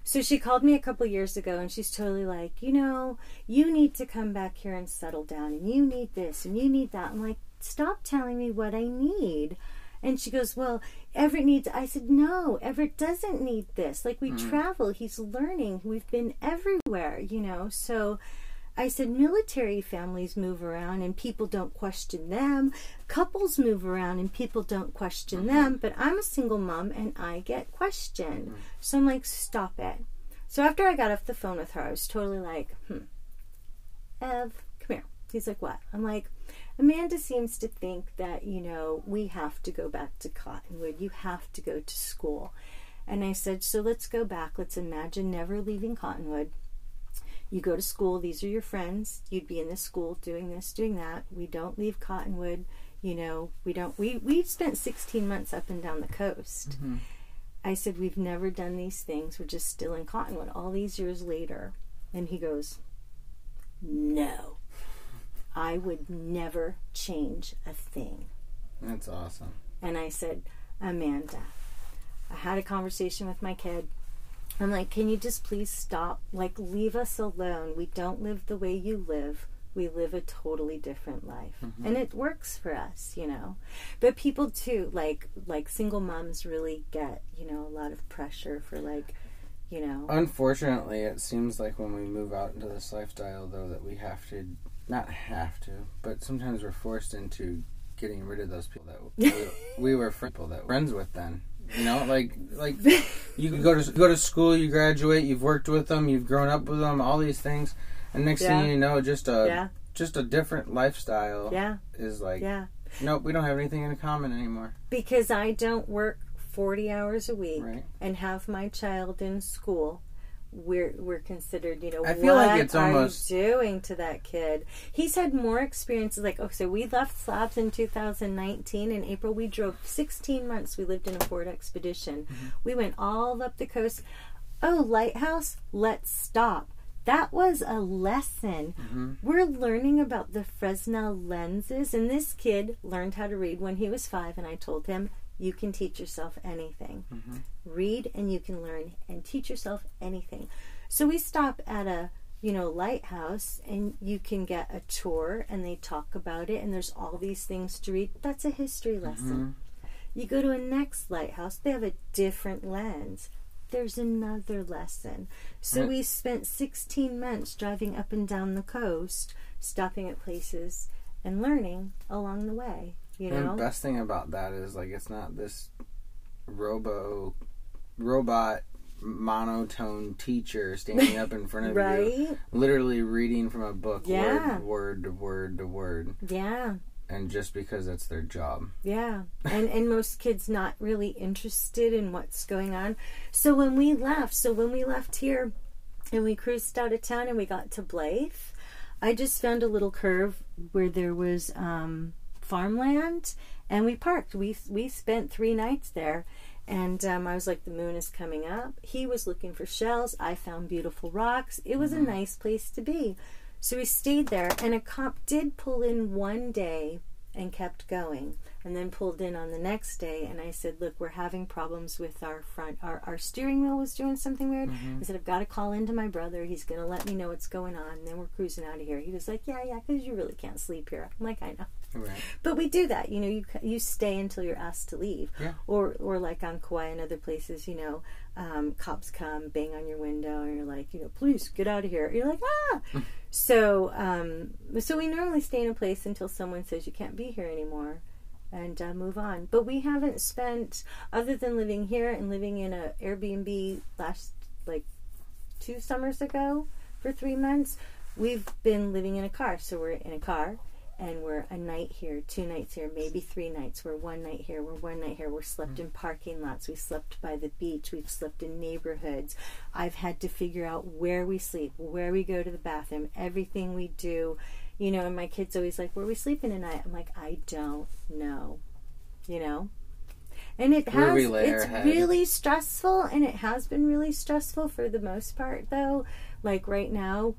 So she called me a couple years ago and she's totally like you know you need to come back here and settle down and you need this and you need that. I'm like stop telling me what i need. And she goes, Well, Everett needs. I said, No, Everett doesn't need this. Like, we travel, he's learning, we've been everywhere, you know. So I said, Military families move around and people don't question them. Couples move around and people don't question them. But I'm a single mom and I get questioned. So I'm like, Stop it. So after I got off the phone with her, I was totally like, Hmm, Ev, come here. He's like, What? I'm like, Amanda seems to think that, you know, we have to go back to Cottonwood. You have to go to school. And I said, so let's go back. Let's imagine never leaving Cottonwood. You go to school, these are your friends. You'd be in this school doing this, doing that. We don't leave Cottonwood. You know, we don't, we, we've spent 16 months up and down the coast. Mm-hmm. I said, we've never done these things. We're just still in Cottonwood all these years later. And he goes, no. I would never change a thing. That's awesome. And I said, Amanda, I had a conversation with my kid. I'm like, can you just please stop? Like, leave us alone. We don't live the way you live. We live a totally different life. Mm-hmm. And it works for us, you know. But people too, like like single moms really get, you know, a lot of pressure for like, you know, Unfortunately, it seems like when we move out into this lifestyle, though, that we have to, not have to, but sometimes we're forced into getting rid of those people that we, we were friends with then. You know, like like you could go to go to school, you graduate, you've worked with them, you've grown up with them, all these things, and next Yeah. thing you know, just a yeah, just a different lifestyle yeah, is like, yeah. nope, we don't have anything in common anymore, Because I don't work 40 hours a week. right? and have my child in school, we're we're considered, you know, I feel what like it's are almost- you doing to that kid? He's had more experiences. Like, oh, so we left Slabs in 2019 in April. We drove 16 months. We lived in a Ford Expedition. Mm-hmm. We went all up the coast. Oh, lighthouse, let's stop. That was a lesson. Mm-hmm. We're learning about the Fresnel lenses, and this kid learned how to read when he was five. And I told him, "You can teach yourself anything. Mm-hmm. Read, and you can learn, and teach yourself anything." So we stop at a you know lighthouse, and you can get a tour, and they talk about it, and there's all these things to read. That's a history lesson. You go to a next lighthouse, they have a different lens. There's another lesson. So Right. we spent 16 months driving up and down the coast, stopping at places and learning along the way. You And the best thing about that is like it's not this robo robot monotone teacher standing up in front of you, literally reading from a book, Yeah. word, word to word to word, Yeah. and just because that's their job. Yeah, and and most kids not really interested in what's going on. So when we left, so when we left here, and we cruised out of town, and we got to Blythe, I just found a little curve where there was um, farmland, and we parked. We we spent three nights there, and um, I was like, the moon is coming up. He was looking for shells. I found beautiful rocks. It was a nice place to be. So we stayed there, and a cop did pull in one day and kept going and then pulled in on the next day and i said look we're having problems with our front our, our steering wheel was doing something weird i said i've got to call into my brother he's going to let me know what's going on and then we're cruising out of here he was like yeah yeah because you really can't sleep here i'm like i know Right. but we do that you know you you stay until you're asked to leave. Yeah. or or like on kauai and other places you know um, cops come bang on your window and you're like you know please get out of here. You're like ah! So um, so we normally stay in a place until someone says you can't be here anymore and uh, move on. But we haven't spent other than living here and living in a airbnb last like two summers ago for three months we've been living in a car. So we're in a car and we're a night here, two nights here, maybe three nights. We're one night here, we're one night here. We're slept mm. in parking lots, we slept by the beach, we've slept in neighborhoods. I've had to figure out where we sleep, where we go to the bathroom, everything we do. You know, and my kids always like, Where are we sleeping tonight? I'm like, I don't know. You know? And it has we lay our it's head. really stressful and it has been really stressful for the most part though. Like right now,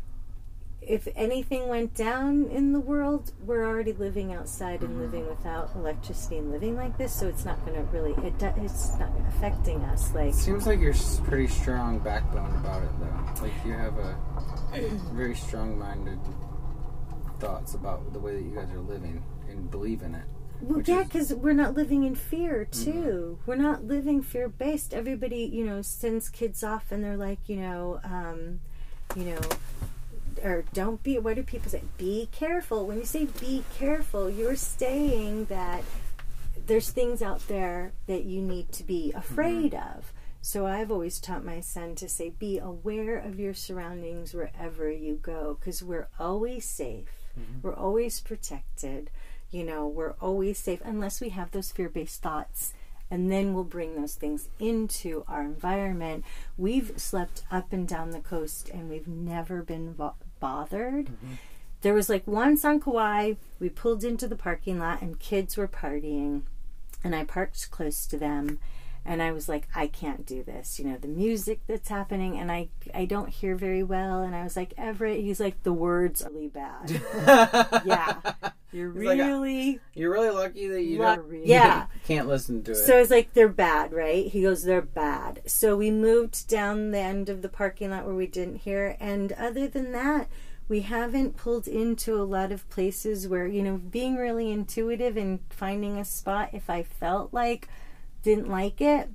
if anything went down in the world, we're already living outside and living without electricity and living like this, so it's not going to really it do, it's not affecting us like Seems like you're pretty strong backbone about it, though. Like you have a very strong-minded thoughts about the way that you guys are living and believe in it. Well, yeah, because we're not living in fear too. We're not living fear based. Everybody, you know, sends kids off, and they're like, you know, um, you know, or don't be. What do people say? Be careful. When you say be careful, you're saying that there's things out there that you need to be mm-hmm. afraid of. So I've always taught my son to say, be aware of your surroundings wherever you go, because we're always safe. Mm-hmm. We're always protected. You know, we're always safe unless we have those fear based thoughts. And then we'll bring those things into our environment. We've slept up and down the coast and we've never been bo- bothered. Mm-hmm. There was like once on Kauai, we pulled into the parking lot and kids were partying. And I parked close to them and I was like I can't do this you know the music that's happening and I I don't hear very well and I was like Everett he's like the words are really bad yeah you're He's like, uh, really You're really lucky that you Luck- don't. yeah. can't listen to it. so it's like they're bad, right? He goes, they're bad. So we moved down the end of the parking lot where we didn't hear. And other than that, we haven't pulled into a lot of places where, you know, being really intuitive and finding a spot if I felt like didn't like it,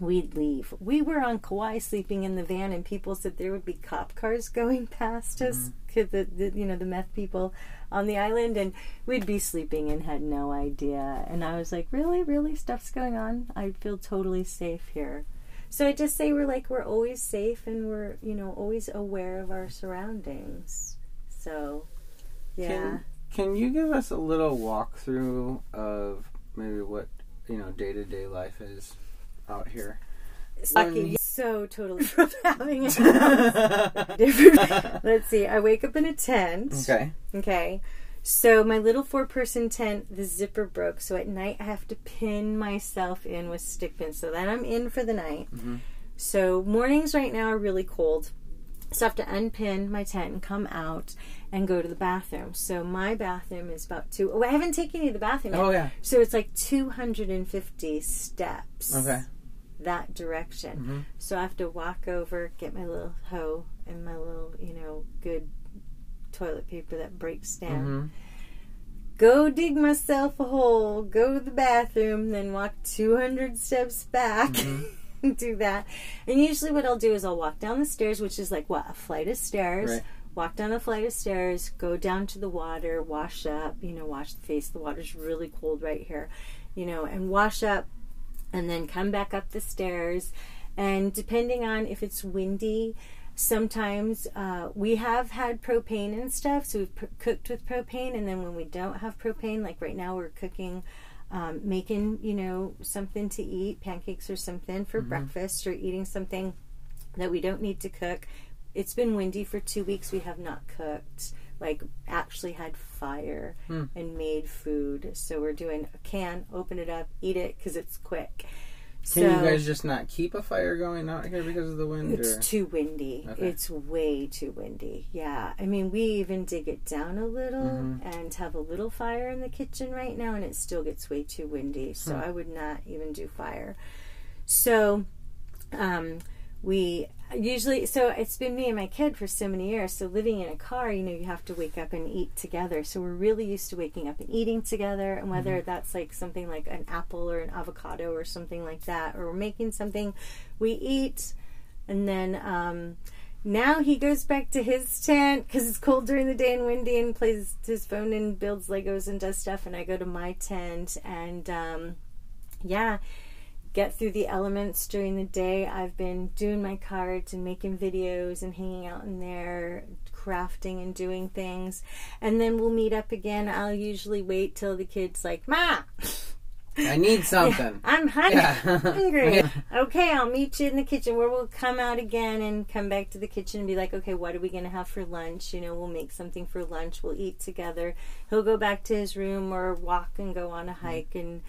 we'd leave. We were on Kauai sleeping in the van, and people said there would be cop cars going past us, mm-hmm. 'cause the, the you know the meth people on the island, and we'd be sleeping and had no idea. And I was like, really, really, stuff's going on. I feel totally safe here. So I just say we're like we're always safe, and we're you know always aware of our surroundings. So, yeah. Can, can you give us a little walkthrough of maybe what you know day to day life is out here? Sucking so totally from having a different. Let's see. I wake up in a tent. Okay. Okay. So my little four person tent, the zipper broke. So at night I have to pin myself in with stick pins. So then I'm in for the night. Mm-hmm. So mornings right now are really cold. So I have to unpin my tent and come out and go to the bathroom. So my bathroom is about two. Oh, I haven't taken you to the bathroom yet. Oh yeah. So it's like 250 steps Okay. that direction. Mhm. So I have to walk over, get my little hoe and my little, you know, good toilet paper that breaks down. hmm Go dig myself a hole, go to the bathroom, then walk 200 steps back. and Do that. And usually, what I'll do is I'll walk down the stairs, which is like what? A flight of stairs. Right. Walk down a flight of stairs, go down to the water, wash up, you know, wash the face. The water's really cold right here, you know, and wash up, and then come back up the stairs And depending on if it's windy, sometimes uh, we have had propane and stuff, so we've pr- cooked with propane. And then when we don't have propane, like right now, we're cooking, um, making you know something to eat, pancakes or something for breakfast, or eating something that we don't need to cook. It's been windy for two weeks. We have not cooked. Like actually had fire and made food. So we're doing a can, open it up, eat it because it's quick. Can you guys just not keep a fire going out here because of the wind? It's or? too windy. Okay. It's way too windy. Yeah. I mean, we even dig it down a little Mm-hmm. and have a little fire in the kitchen right now, and it still gets way too windy. So Hmm. I would not even do fire. So, um, we usually, so it's been me and my kid for so many years. So living in a car, you know, you have to wake up and eat together. So we're really used to waking up and eating together. And whether Mm-hmm. that's like something like an apple or an avocado or something like that, or we're making something we eat and then um, now he goes back to his tent because it's cold during the day and windy and plays his phone and builds Legos and does stuff. And I go to my tent and um, yeah, get through the elements during the day. I've been doing my cards and making videos and hanging out in there, crafting and doing things. And then we'll meet up again. I'll usually wait till the kid's like, Ma, I need something. I'm hungry. Yeah. hungry. Okay, I'll meet you in the kitchen where we'll come out again and come back to the kitchen and be like, okay, what are we going to have for lunch? You know, we'll make something for lunch. We'll eat together. He'll go back to his room or walk and go on a hike and,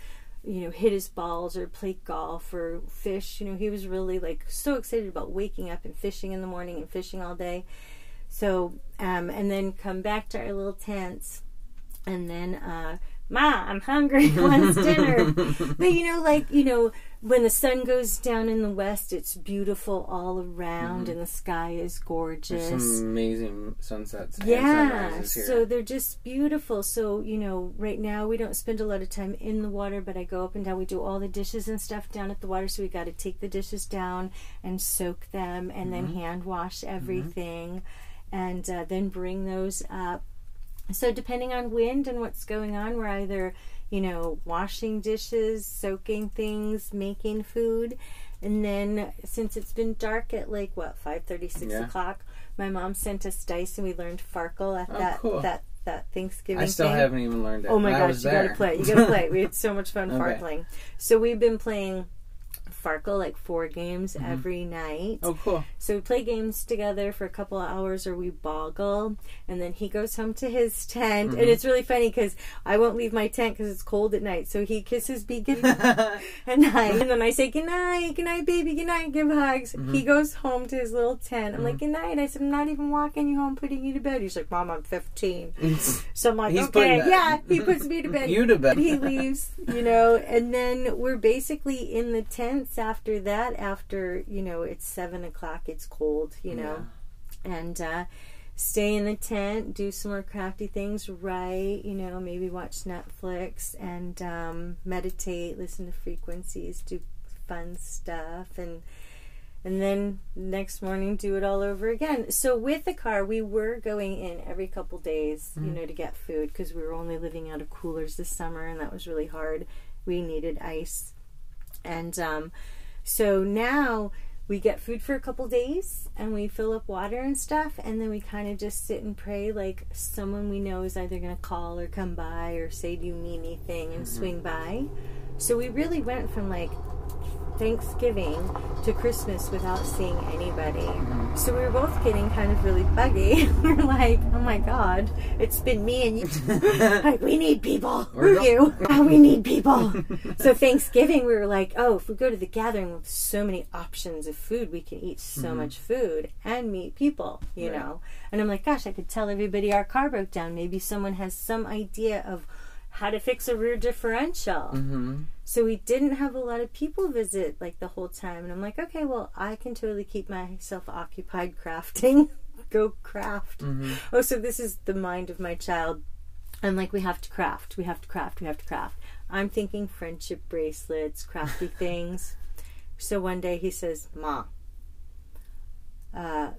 you know, hit his balls or play golf or fish. You know, he was really like so excited about waking up and fishing in the morning and fishing all day. So, um, and then come back to our little tents and then uh ma i'm hungry when's dinner but you know like you know when the sun goes down in the west it's beautiful all around and the sky is gorgeous Mm-hmm. There's some amazing sunsets yeah so they're just beautiful. So you know right now we don't spend a lot of time in the water but i go up and down. We do all the dishes and stuff down at the water so we got to take the dishes down and soak them and Mm-hmm. then hand wash everything and uh, then bring those up. So depending on wind and what's going on, we're either, you know, washing dishes, soaking things, making food. And then since it's been dark at like what, five thirty, six Yeah. o'clock, my mom sent us dice and we learned Farkle at Oh, that cool. that that Thanksgiving I still thing. haven't even learned it. Oh my gosh, you there. gotta play. You gotta play. We had so much fun Okay. farkling. So we've been playing Farkle like four games Mm-hmm. every night. oh, cool. So we play games together for a couple of hours or we boggle. And then he goes home to his tent. Mm-hmm. And it's really funny because I won't leave my tent because it's cold at night. So he kisses me goodnight at night. And then I say, Good night, good night, baby, good night, give hugs. Mm-hmm. He goes home to his little tent. I'm like, Good night. I said, I'm not even walking you home, putting you to bed. He's like, Mom, I'm 15. So I'm like, He's Okay, yeah. He puts me to bed You to bed. he leaves, you know, and then we're basically in the after that. After you know, it's seven o'clock, it's cold, you know, and uh, stay in the tent, do some more crafty things, write, you know, maybe watch Netflix and um, meditate, listen to frequencies, do fun stuff, and and then next morning do it all over again. So with the car, we were going in every couple days, you know, to get food because we were only living out of coolers this summer, and that was really hard. We needed ice, and um, so now we get food for a couple days, and we fill up water and stuff, and then we kind of just sit and pray. Like someone we know is either going to call or come by or say, "Do you need anything?" and swing by. So we really went from like Thanksgiving to Christmas without seeing anybody. So we were both getting kind of really buggy. we are like, oh my god, it's been me and you. like, we need people. We're Who are you? Oh, we need people. so Thanksgiving, we were like, oh, if we go to the gathering with so many options of food, we can eat so much food and meet people, you Right. know. And I'm like, gosh, I could tell everybody our car broke down. Maybe someone has some idea of how to fix a rear differential. Mm-hmm. So we didn't have a lot of people visit like the whole time. And I'm like, okay, well, I can totally keep myself occupied crafting. Go craft. Mm-hmm. Oh, so this is the mind of my child. I'm like, we have to craft. We have to craft. We have to craft. I'm thinking friendship bracelets, crafty things. So one day he says, Ma, uh,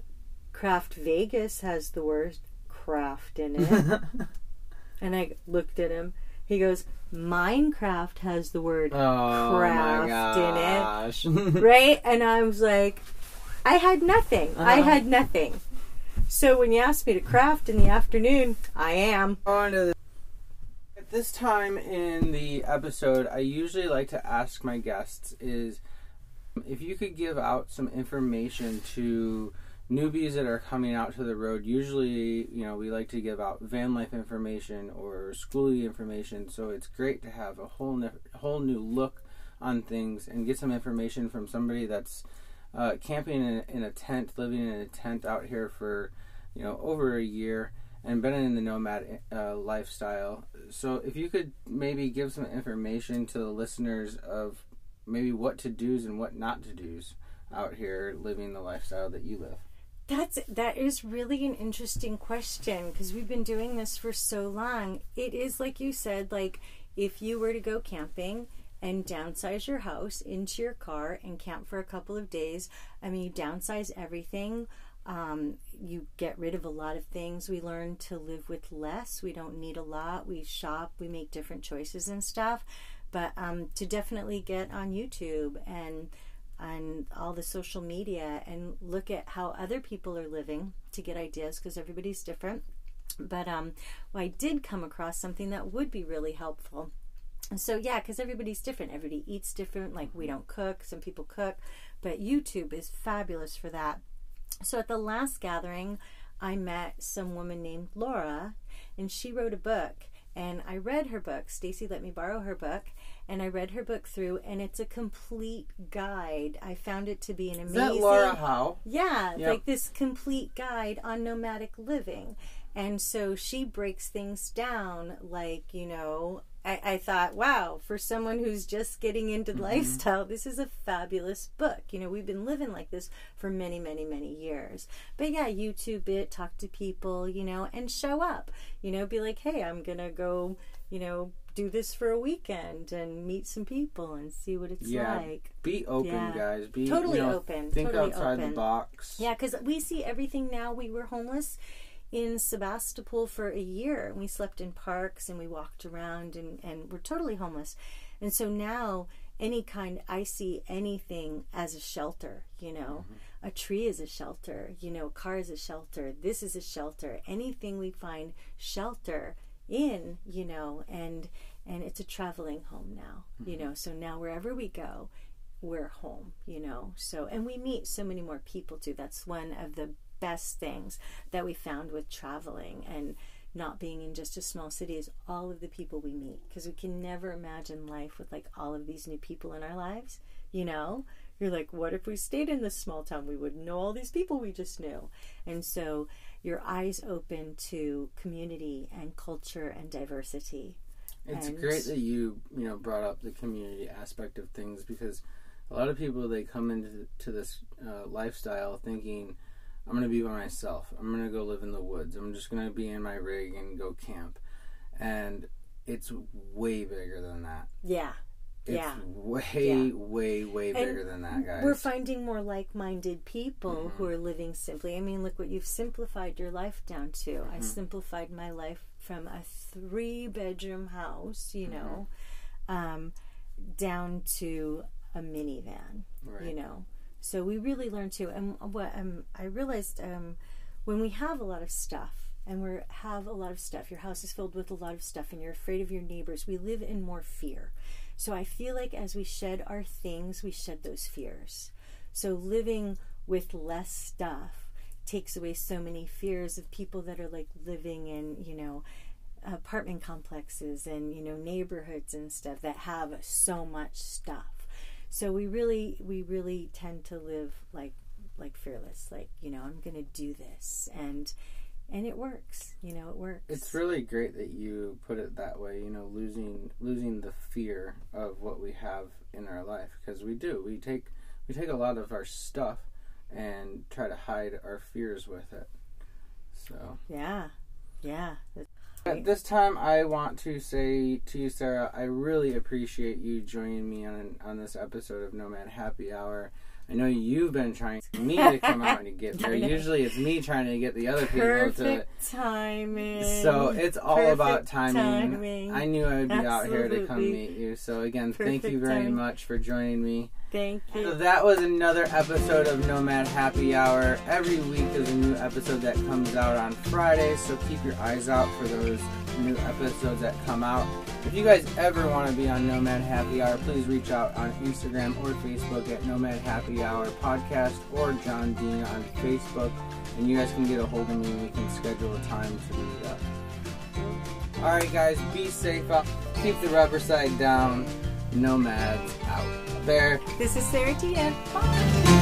Craft Vegas has the word craft in it. and I looked at him. He goes, Minecraft has the word Oh craft in it. right? And I was like, I had nothing. I Uh-huh. had nothing. So when you asked me to craft in the afternoon, I am. On to the- At this time in the episode, I usually like to ask my guests is if you could give out some information to newbies that are coming out to the road. Usually, you know, we like to give out van life information or skoolie information. So it's great to have a whole whole new look on things and get some information from somebody that's uh, camping in, in a tent, living in a tent out here for you know over a year and been in the nomad uh, lifestyle. So if you could maybe give some information to the listeners of maybe what to do's and what not to do's out here living the lifestyle that you live. That's that is really an interesting question because we've been doing this for so long. It is like you said, like if you were to go camping and downsize your house into your car and camp for a couple of days, I mean, you downsize everything. Um, you get rid of a lot of things. We learn to live with less. We don't need a lot. We shop. We make different choices and stuff. But um, to definitely get on YouTube and on all the social media and look at how other people are living to get ideas because everybody's different. But um, well, I did come across something that would be really helpful. So yeah, because everybody's different. Everybody eats different. Like we don't cook. Some people cook, but YouTube is fabulous for that. So at the last gathering, I met some woman named Laura, and she wrote a book. And I read her book. Stacy let me borrow her book, and I read her book through, and it's a complete guide. I found it to be an amazing. Is that Laura Howe? Yeah, Yep. like this complete guide on nomadic living. And so she breaks things down like, you know, I, I thought, wow, for someone who's just getting into Mm-hmm. lifestyle, this is a fabulous book. You know, we've been living like this for many, many, many years. But yeah, YouTube it, talk to people, you know, and show up. You know, be like, hey, I'm going to go, you know, do this for a weekend and meet some people and see what it's Yeah. like. Be open, Yeah. guys. Be Totally you know, open. Think Totally outside open. the box. Yeah, because we see everything now. We were homeless in Sebastopol for a year. and We slept in parks and we walked around and, and we're totally homeless. And so now, any kind, I see anything as a shelter, you know. Mm-hmm. A tree is a shelter, you know, a car is a shelter, this is a shelter. Anything we find shelter in, you know, and and it's a traveling home now, you mm-hmm. know. So now wherever we go, we're home, you know. So, and we meet so many more people too. That's one of the best things that we found with traveling and not being in just a small city is all of the people we meet because we can never imagine life with like all of these new people in our lives, you know. You're like, what if we stayed in this small town? We wouldn't know all these people we just knew. And so your eyes open to community and culture and diversity. It's And- great that you you know brought up the community aspect of things because a lot of people they come into to this uh, lifestyle thinking I'm gonna be by myself. I'm gonna go live in the woods. I'm just gonna be in my rig and go camp, and it's way bigger than that. Yeah. It's Yeah. way, Yeah. way, way bigger than that, guys. We're finding more like minded people who are living simply. I mean, look what you've simplified your life down to. I simplified my life from a three bedroom house, you know, um, down to a minivan, Right. you know. So we really learned to. And what um, I realized um, when we have a lot of stuff, and we have a lot of stuff, your house is filled with a lot of stuff, and you're afraid of your neighbors, we live in more fear. So I feel like as we shed our things, we shed those fears. So living with less stuff takes away so many fears of people that are like living in, you know, apartment complexes and, you know, neighborhoods and stuff that have so much stuff. So we really we really tend to live like like fearless, like, you know, I'm going to do this and and it works, you know, it works. It's really great that you put it that way. You know, losing losing the fear of what we have in our life because we do. We take we take a lot of our stuff and try to hide our fears with it. So yeah. Yeah. at this time, I want to say to you, Sarah, I really appreciate you joining me on on this episode of Nomad Happy Hour. I know you've been trying to me to come out and get there. Usually it's me trying to get the other people Perfect to. timing. So it's all Perfect about timing. timing. I knew I would be out here to come meet you. So again, Perfect thank you very timing. much for joining me. Thank you. So that was another episode of Nomad Happy Hour. Every week there's a new episode that comes out on Friday, so keep your eyes out for those new episodes that come out. If you guys ever want to be on Nomad Happy Hour, please reach out on Instagram or Facebook at Nomad Happy Hour Podcast or John Dean on Facebook, and you guys can get a hold of me and we can schedule a time to meet up. Alright, guys, be safe out. Keep the rubber side down. Nomads out. There. This is Sarah Tia. Bye.